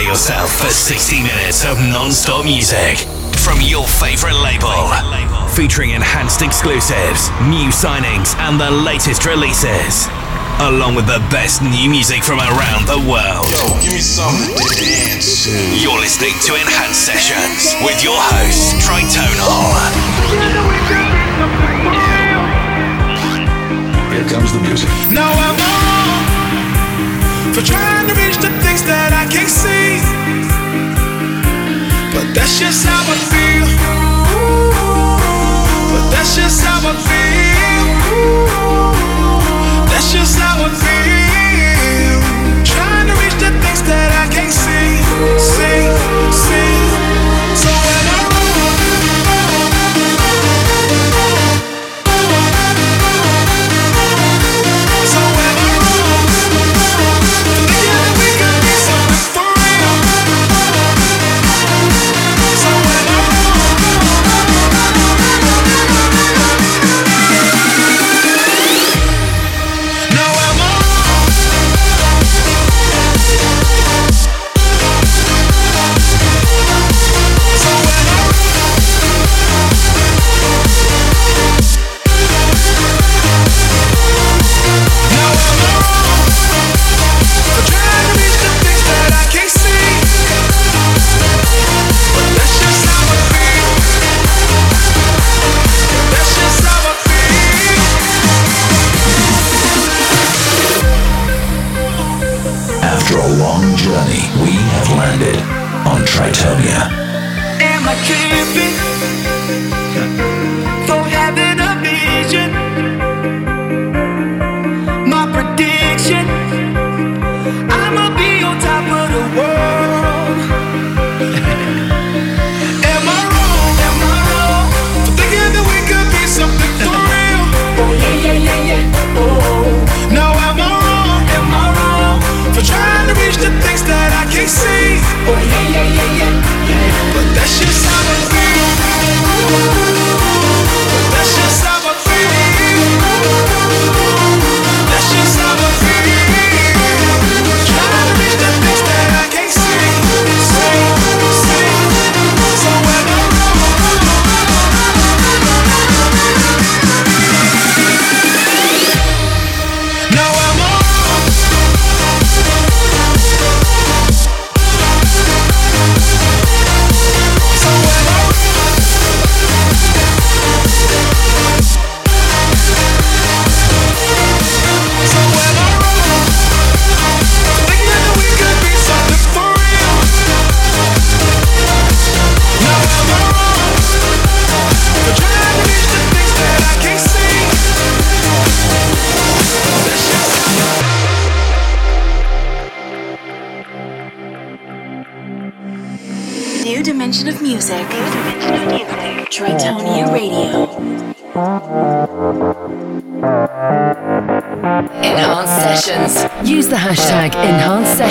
Prepare yourself for 60 minutes of non-stop music from your favorite label. Featuring enhanced exclusives, new signings, and the latest releases. Along with the best new music from around the world. Yo, give me something to dance to. You're listening to Enhanced Sessions with your host, Tritonal. Here comes the music. Now I'm on for trying to reach the things that I can't see. But that's just how I feel. But that's just how I feel.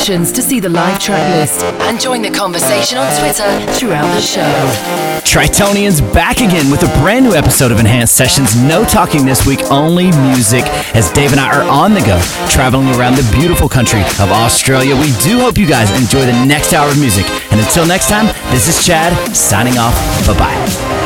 Sessions to see the live track list and join the conversation on Twitter throughout the show. Tritonians back again with a brand new episode of Enhanced Sessions. No talking this week, only music, as Dave and I are on the go, traveling around the beautiful country of Australia. We do hope you guys enjoy the next hour of music. And until next time, this is Chad signing off. Bye bye.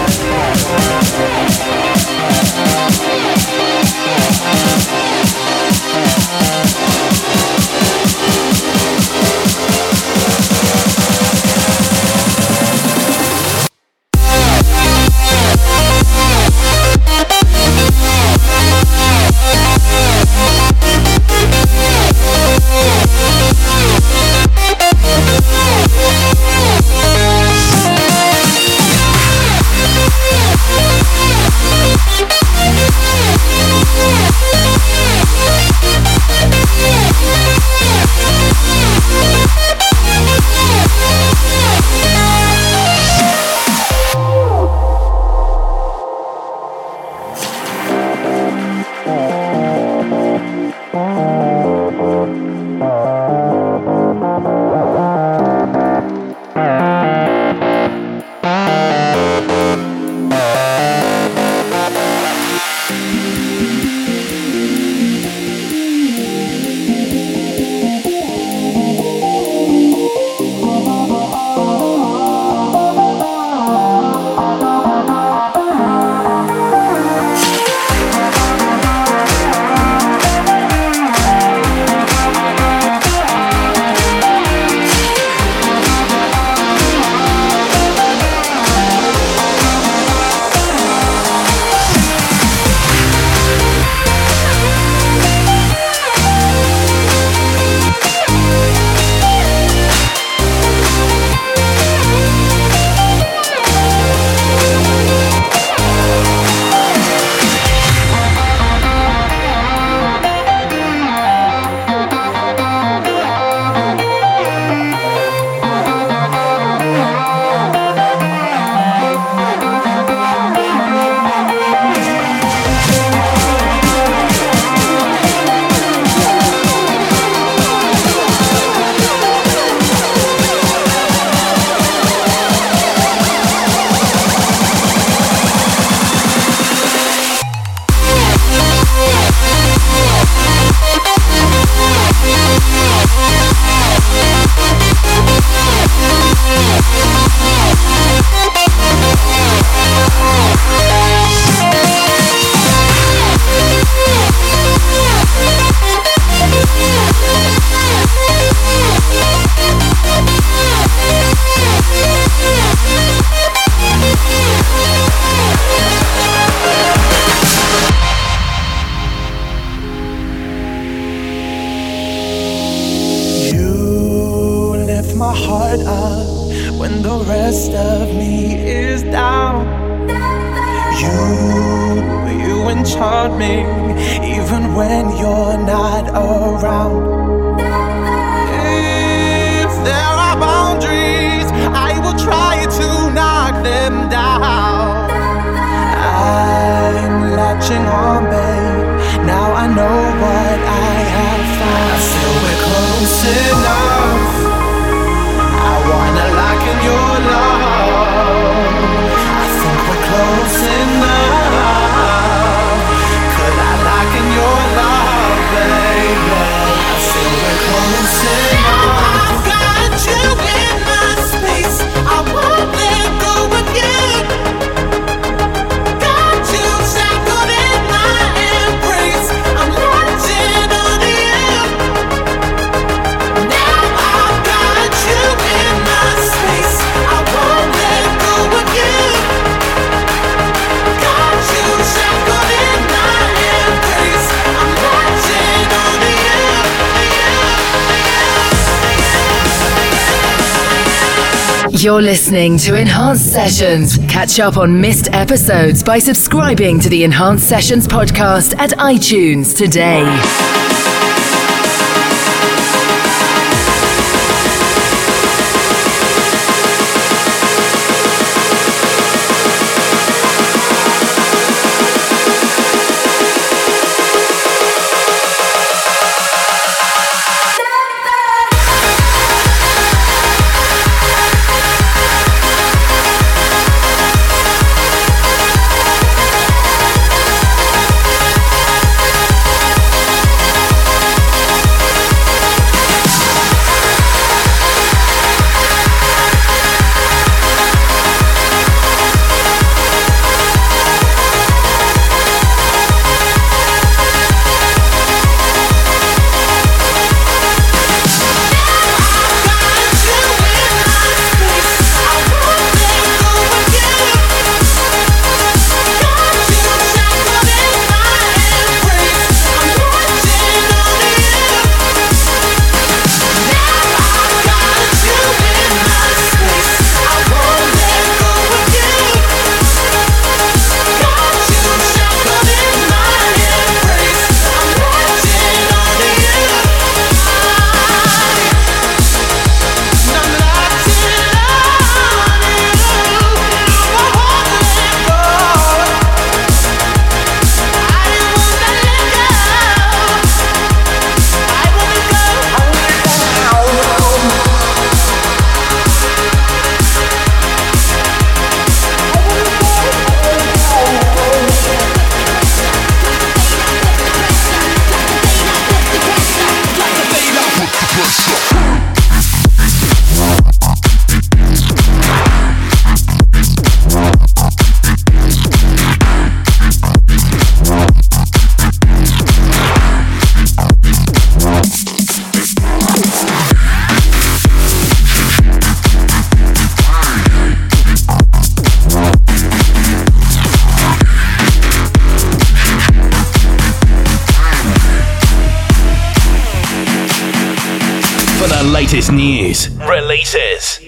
You're listening to Enhanced Sessions. Catch up on missed episodes by subscribing to the Enhanced Sessions podcast at iTunes today.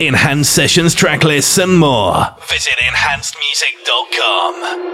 enhanced sessions, tracklists, and more. Visit enhancedmusic.com.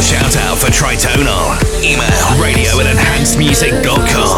shout out for Tritonal. Email radio at enhancedmusic.com.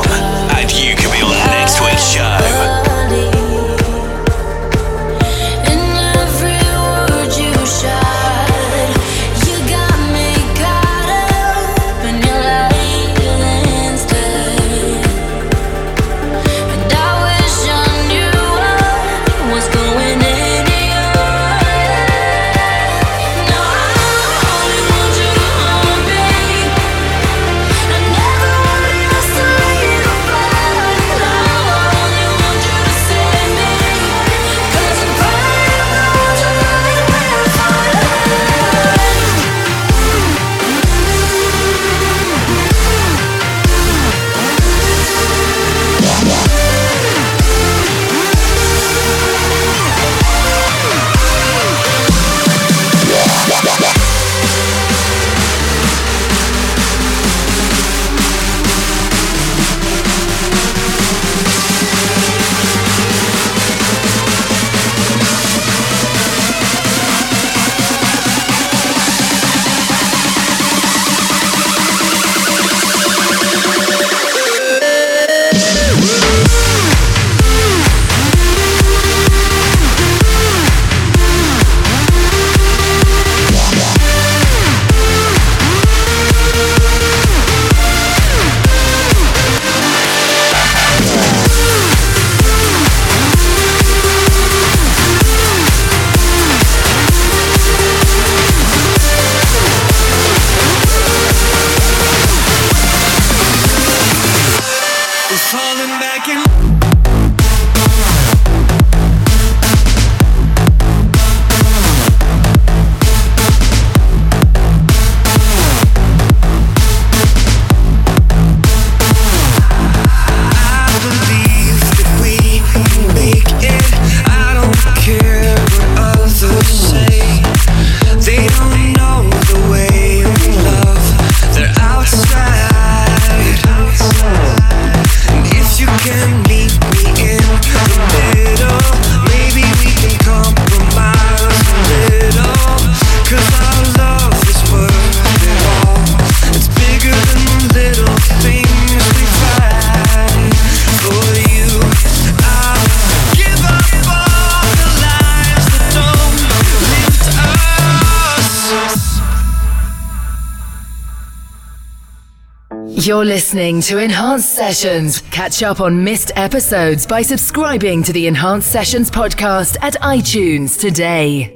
You're listening to Enhanced Sessions. Catch up on missed episodes by subscribing to the Enhanced Sessions podcast at iTunes today.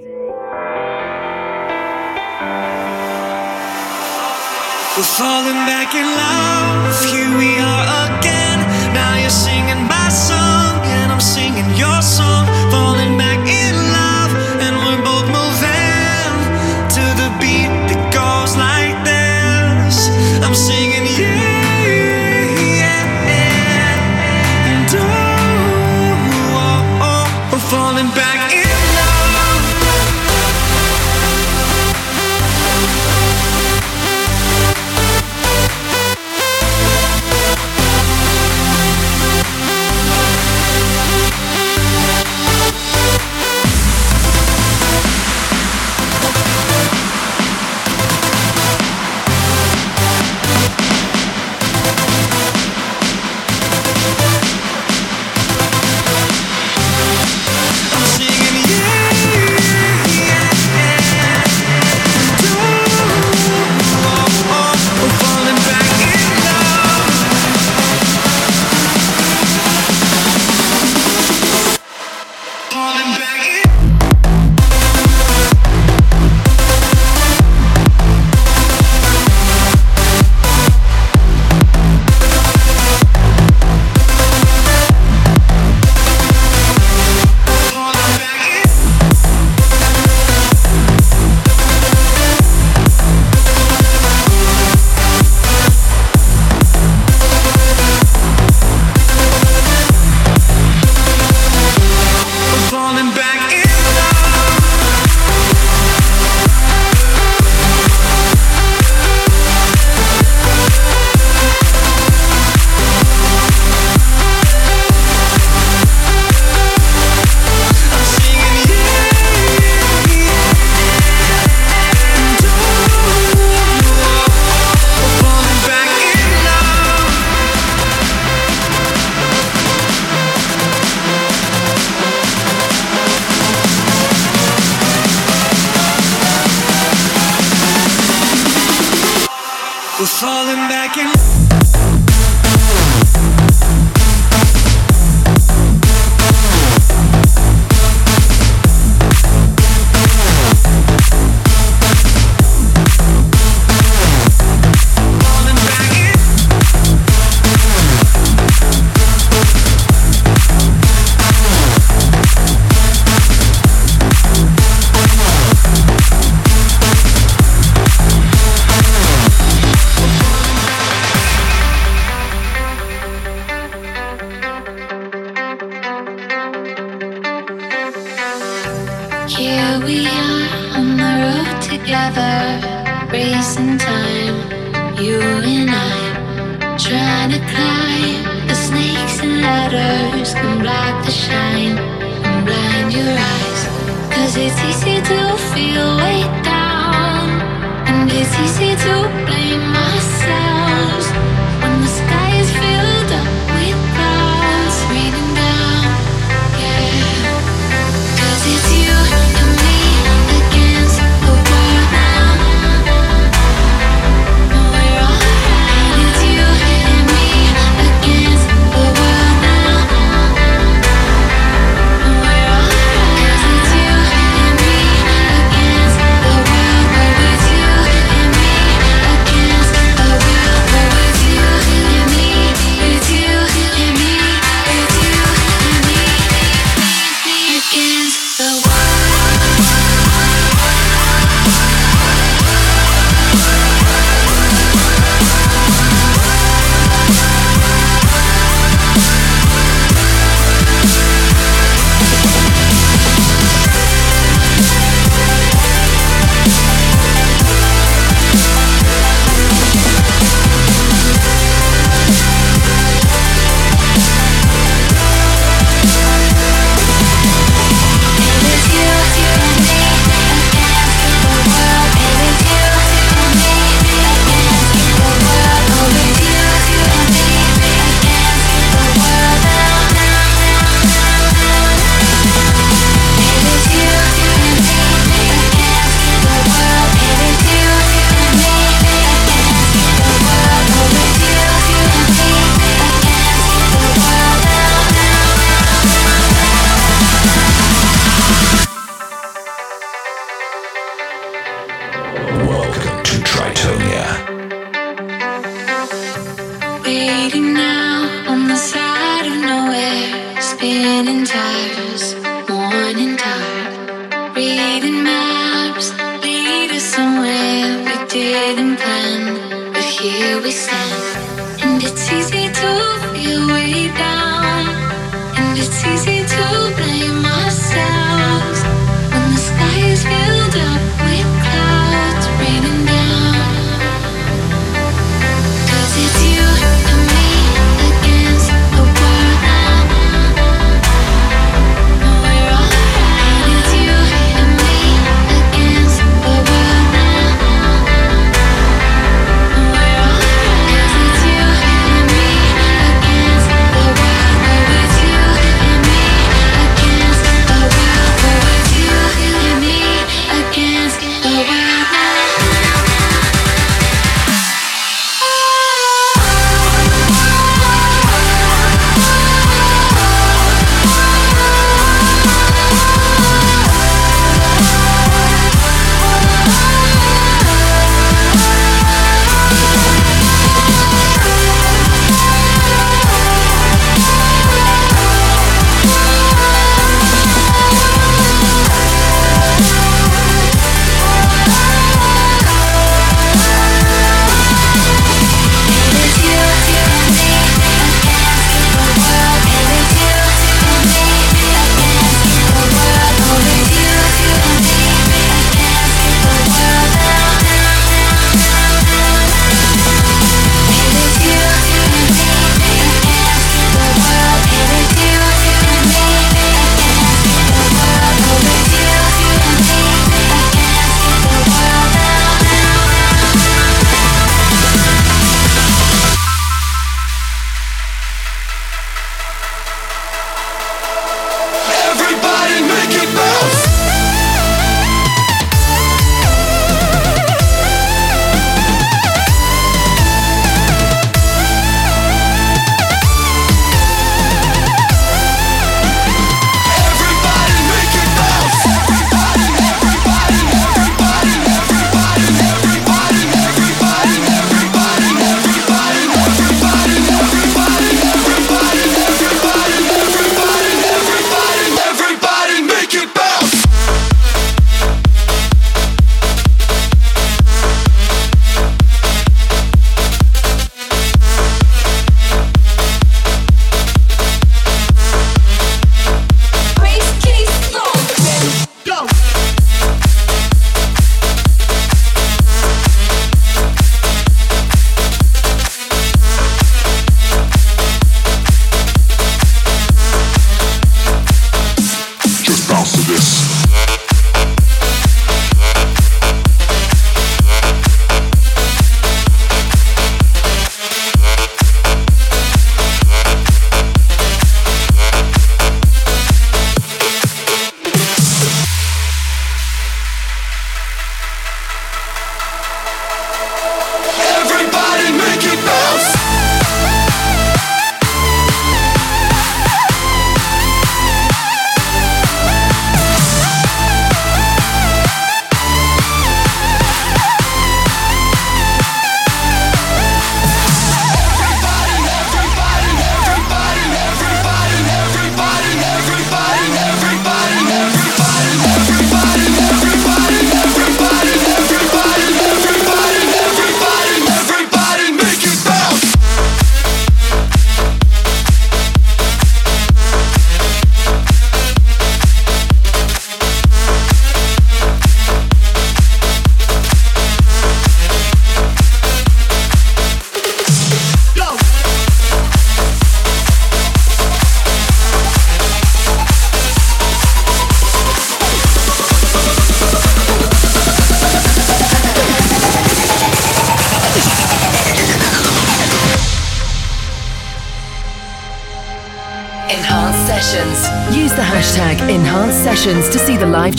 We're falling back in love. Here we are again.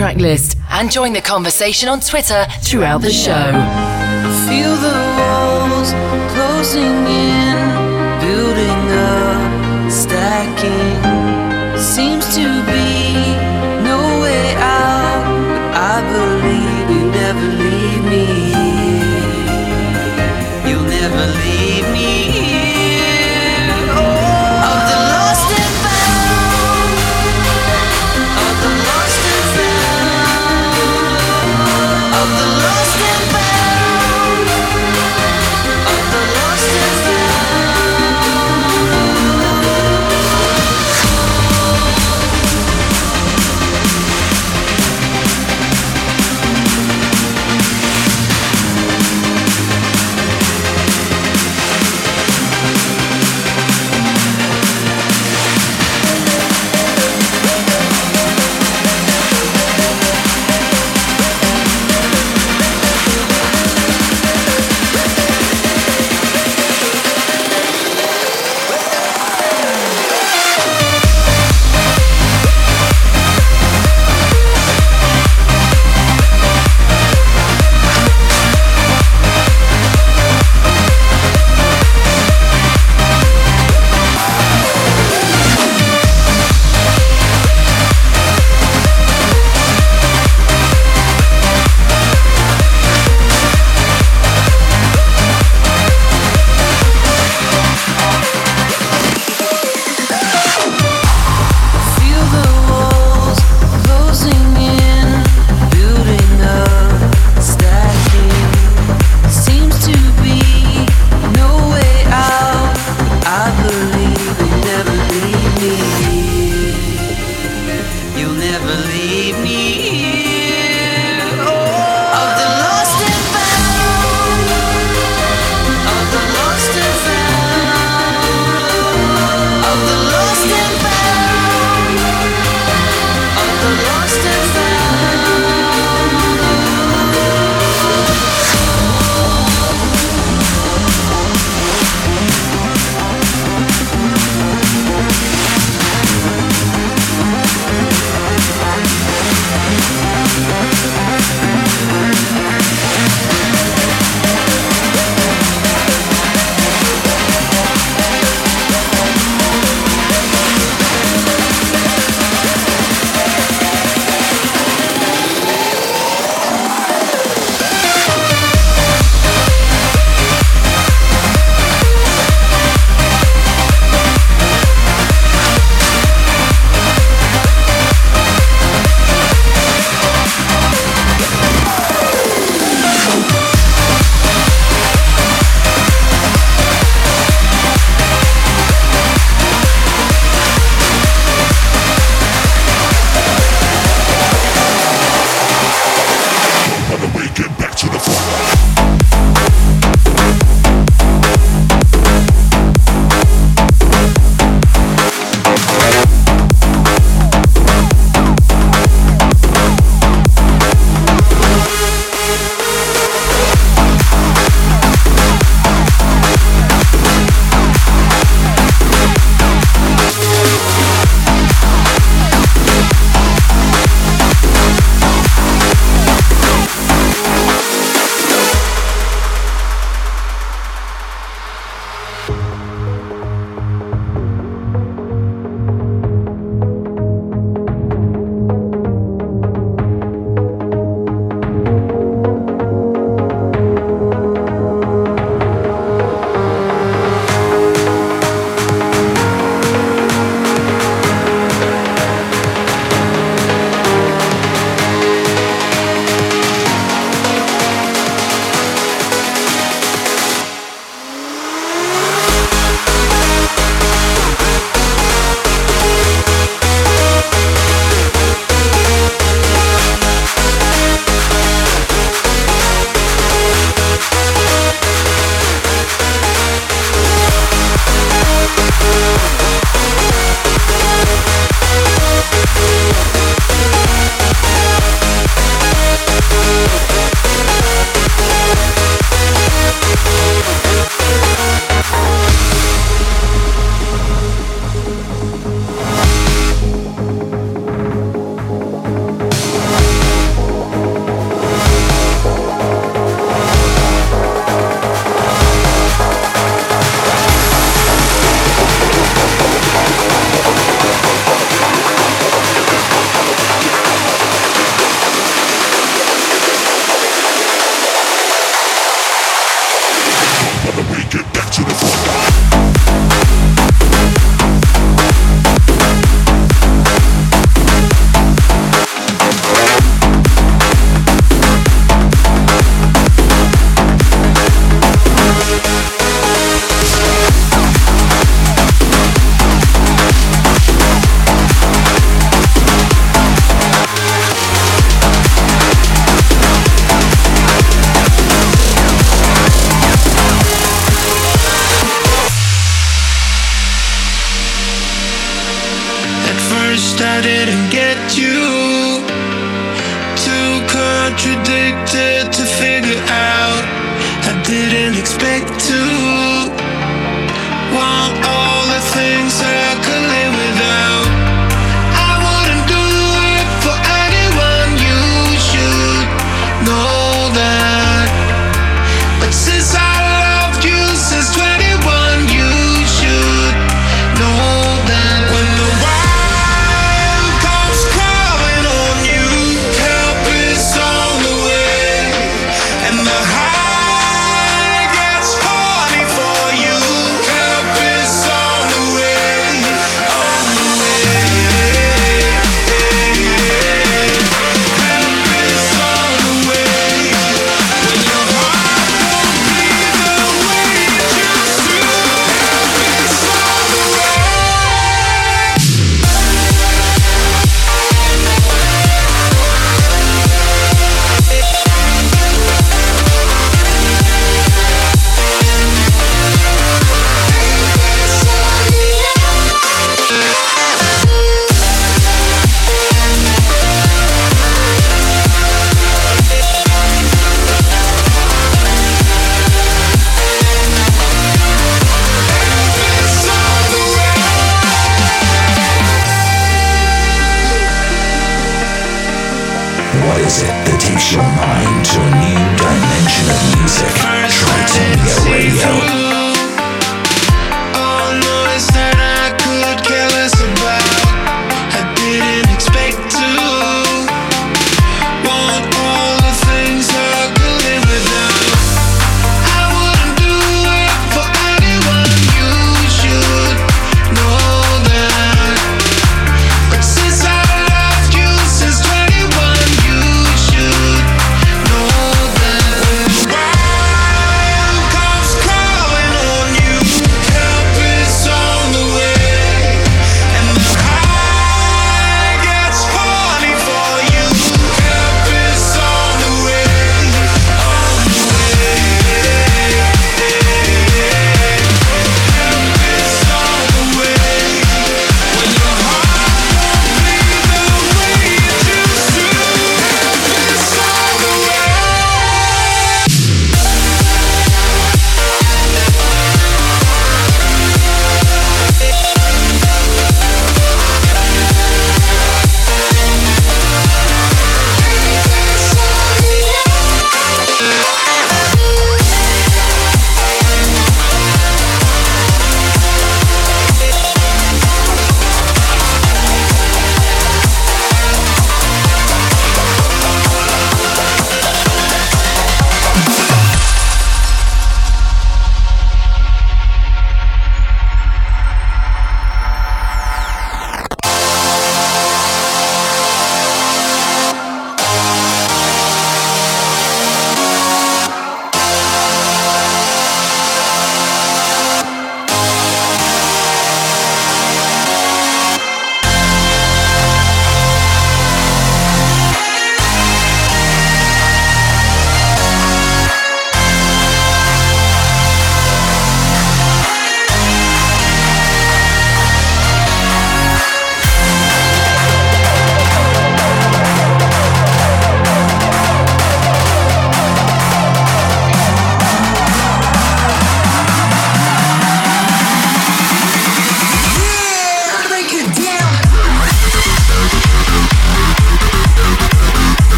track list and join the conversation on Twitter throughout the show.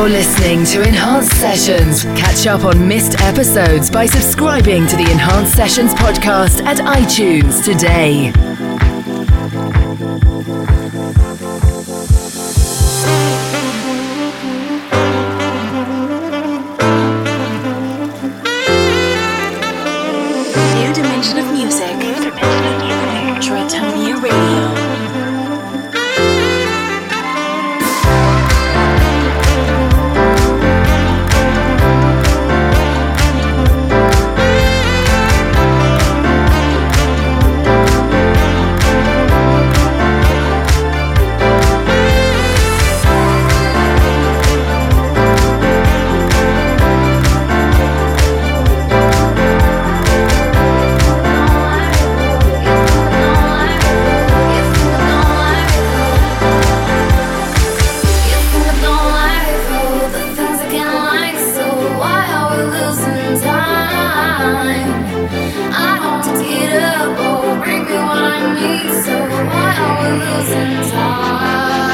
You're listening to Enhanced Sessions. Catch up on missed episodes by subscribing to the Enhanced Sessions podcast at iTunes today. i want to get Time.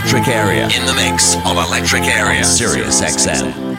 Electric Area. In the mix on Electric Area. Sirius XM.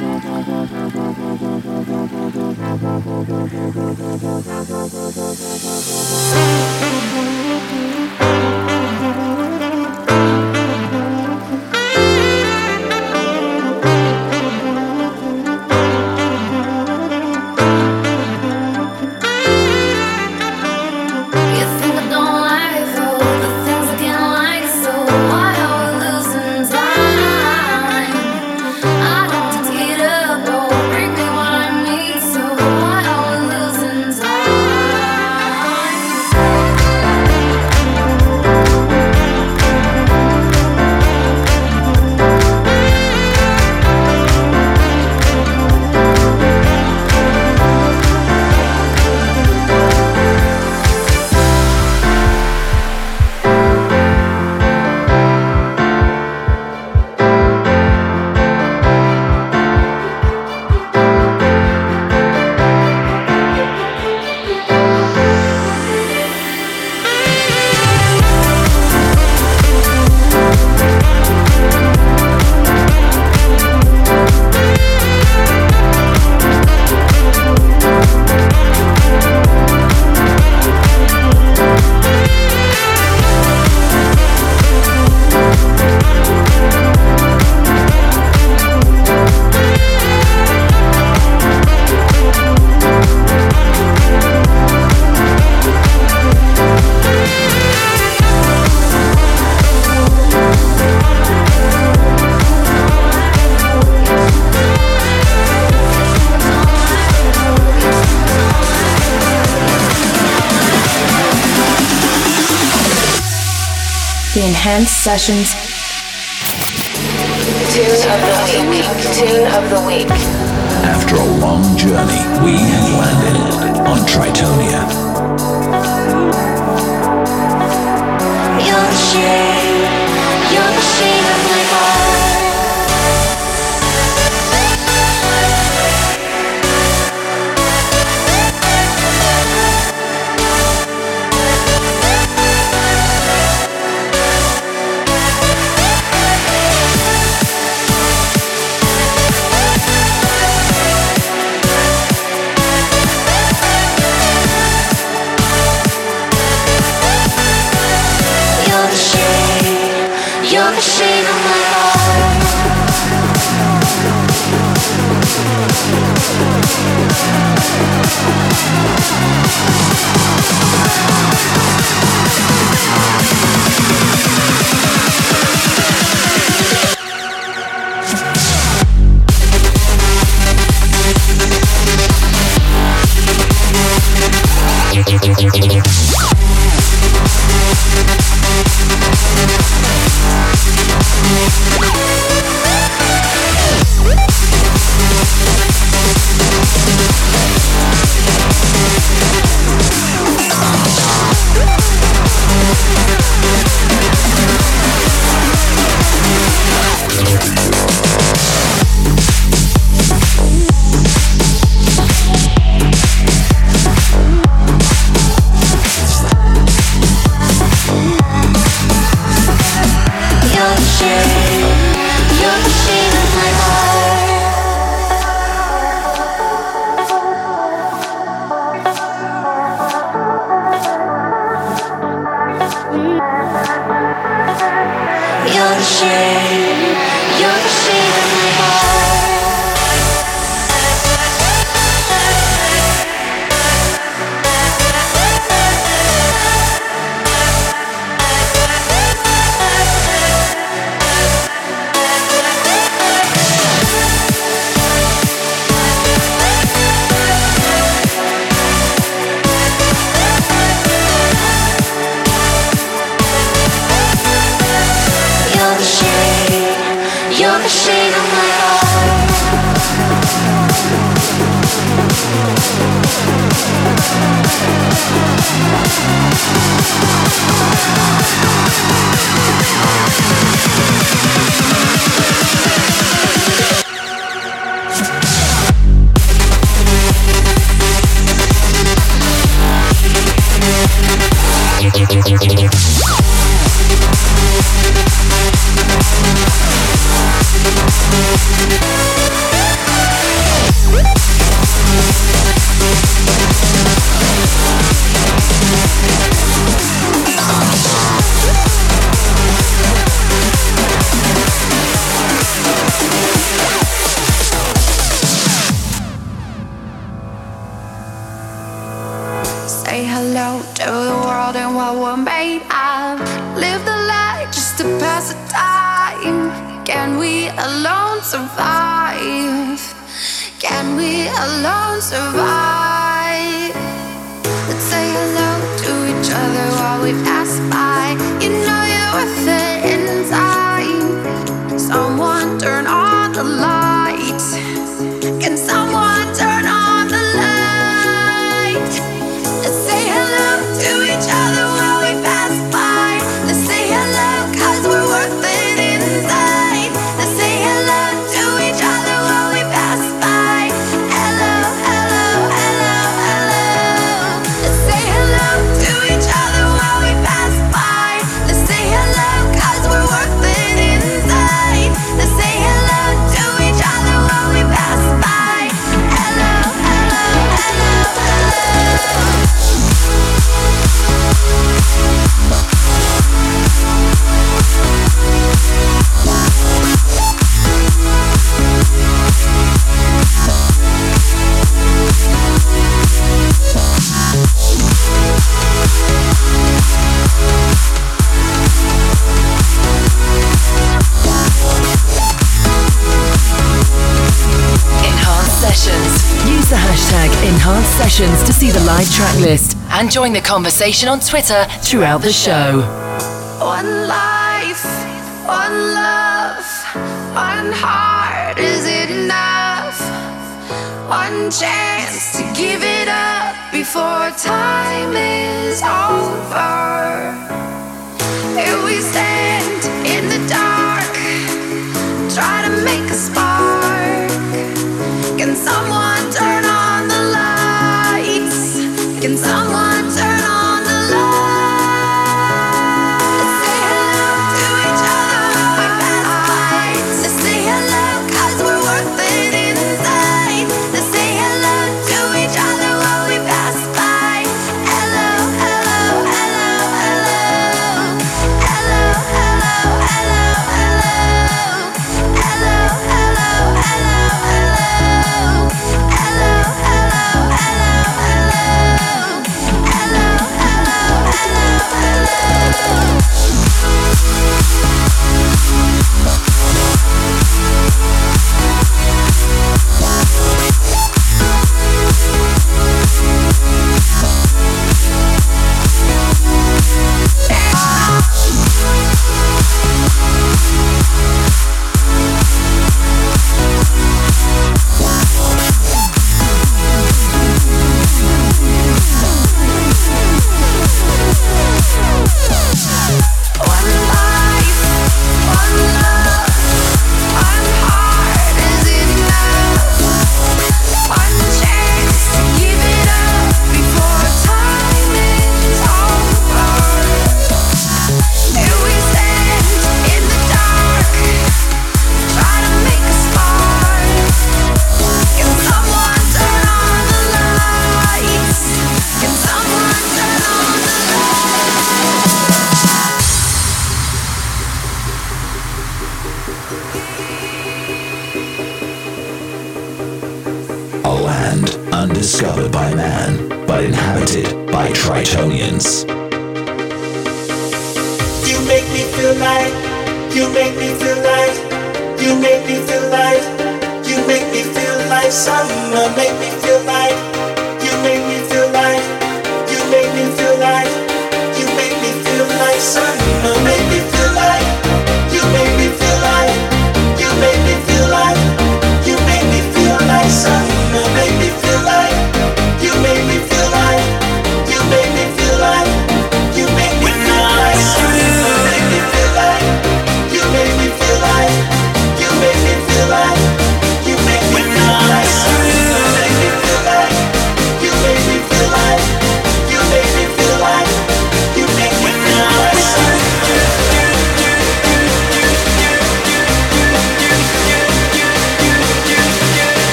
sessions and join the conversation on Twitter throughout the show. One life, one love, one heart, is enough? One chance to give it up before time is over. Here we stand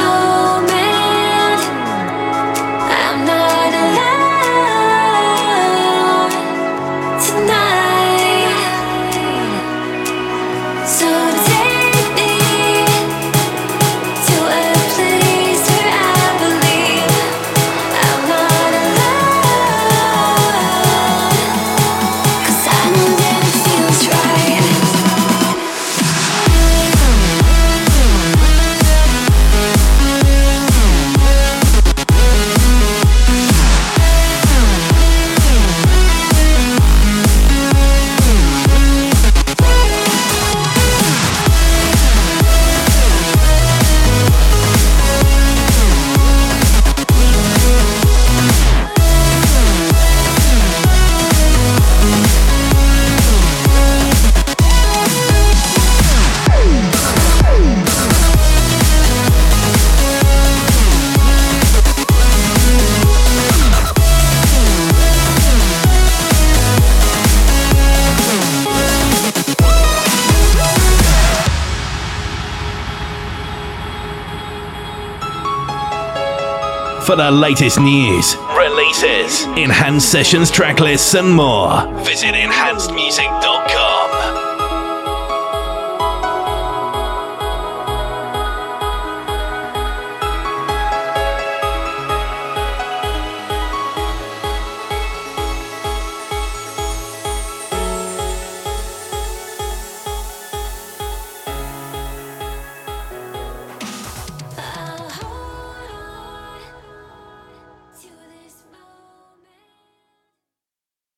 Oh. the latest news, releases, enhanced sessions, tracklists, and more, visit enhancedmusic.com.